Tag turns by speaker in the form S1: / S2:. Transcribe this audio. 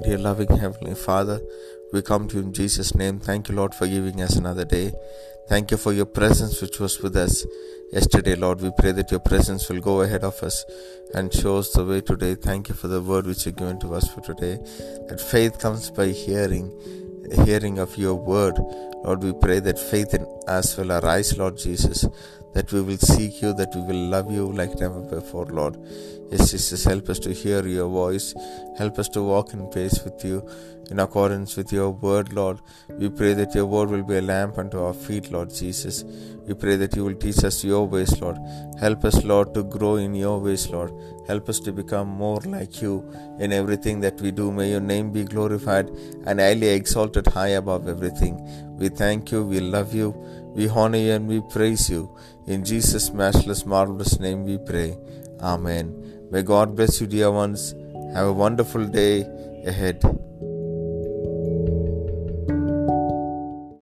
S1: Dear loving Heavenly Father, we come to you in Jesus' name. Thank you, Lord, for giving us another day. Thank you for your presence which was with us yesterday, Lord. We pray that your presence will go ahead of us and show us the way today. Thank you for the word which you've given to us for today. That faith comes by hearing, hearing of your word. Lord, we pray that faith in us will arise, Lord Jesus, that we will seek you, that we will love you like never before, Lord. Yes, Jesus, help us to hear your voice. Help us to walk in pace with you in accordance with your word, Lord. We pray that your word will be a lamp unto our feet, Lord Jesus. We pray that you will teach us your ways, Lord. Help us, Lord, to grow in your ways, Lord. Help us to become more like you in everything that we do. May your name be glorified and highly exalted high above everything. We thank you, we love you, we honor you, and we praise you. In Jesus' matchless, marvelous name we pray. Amen. May God bless you, dear ones. Have a wonderful day ahead.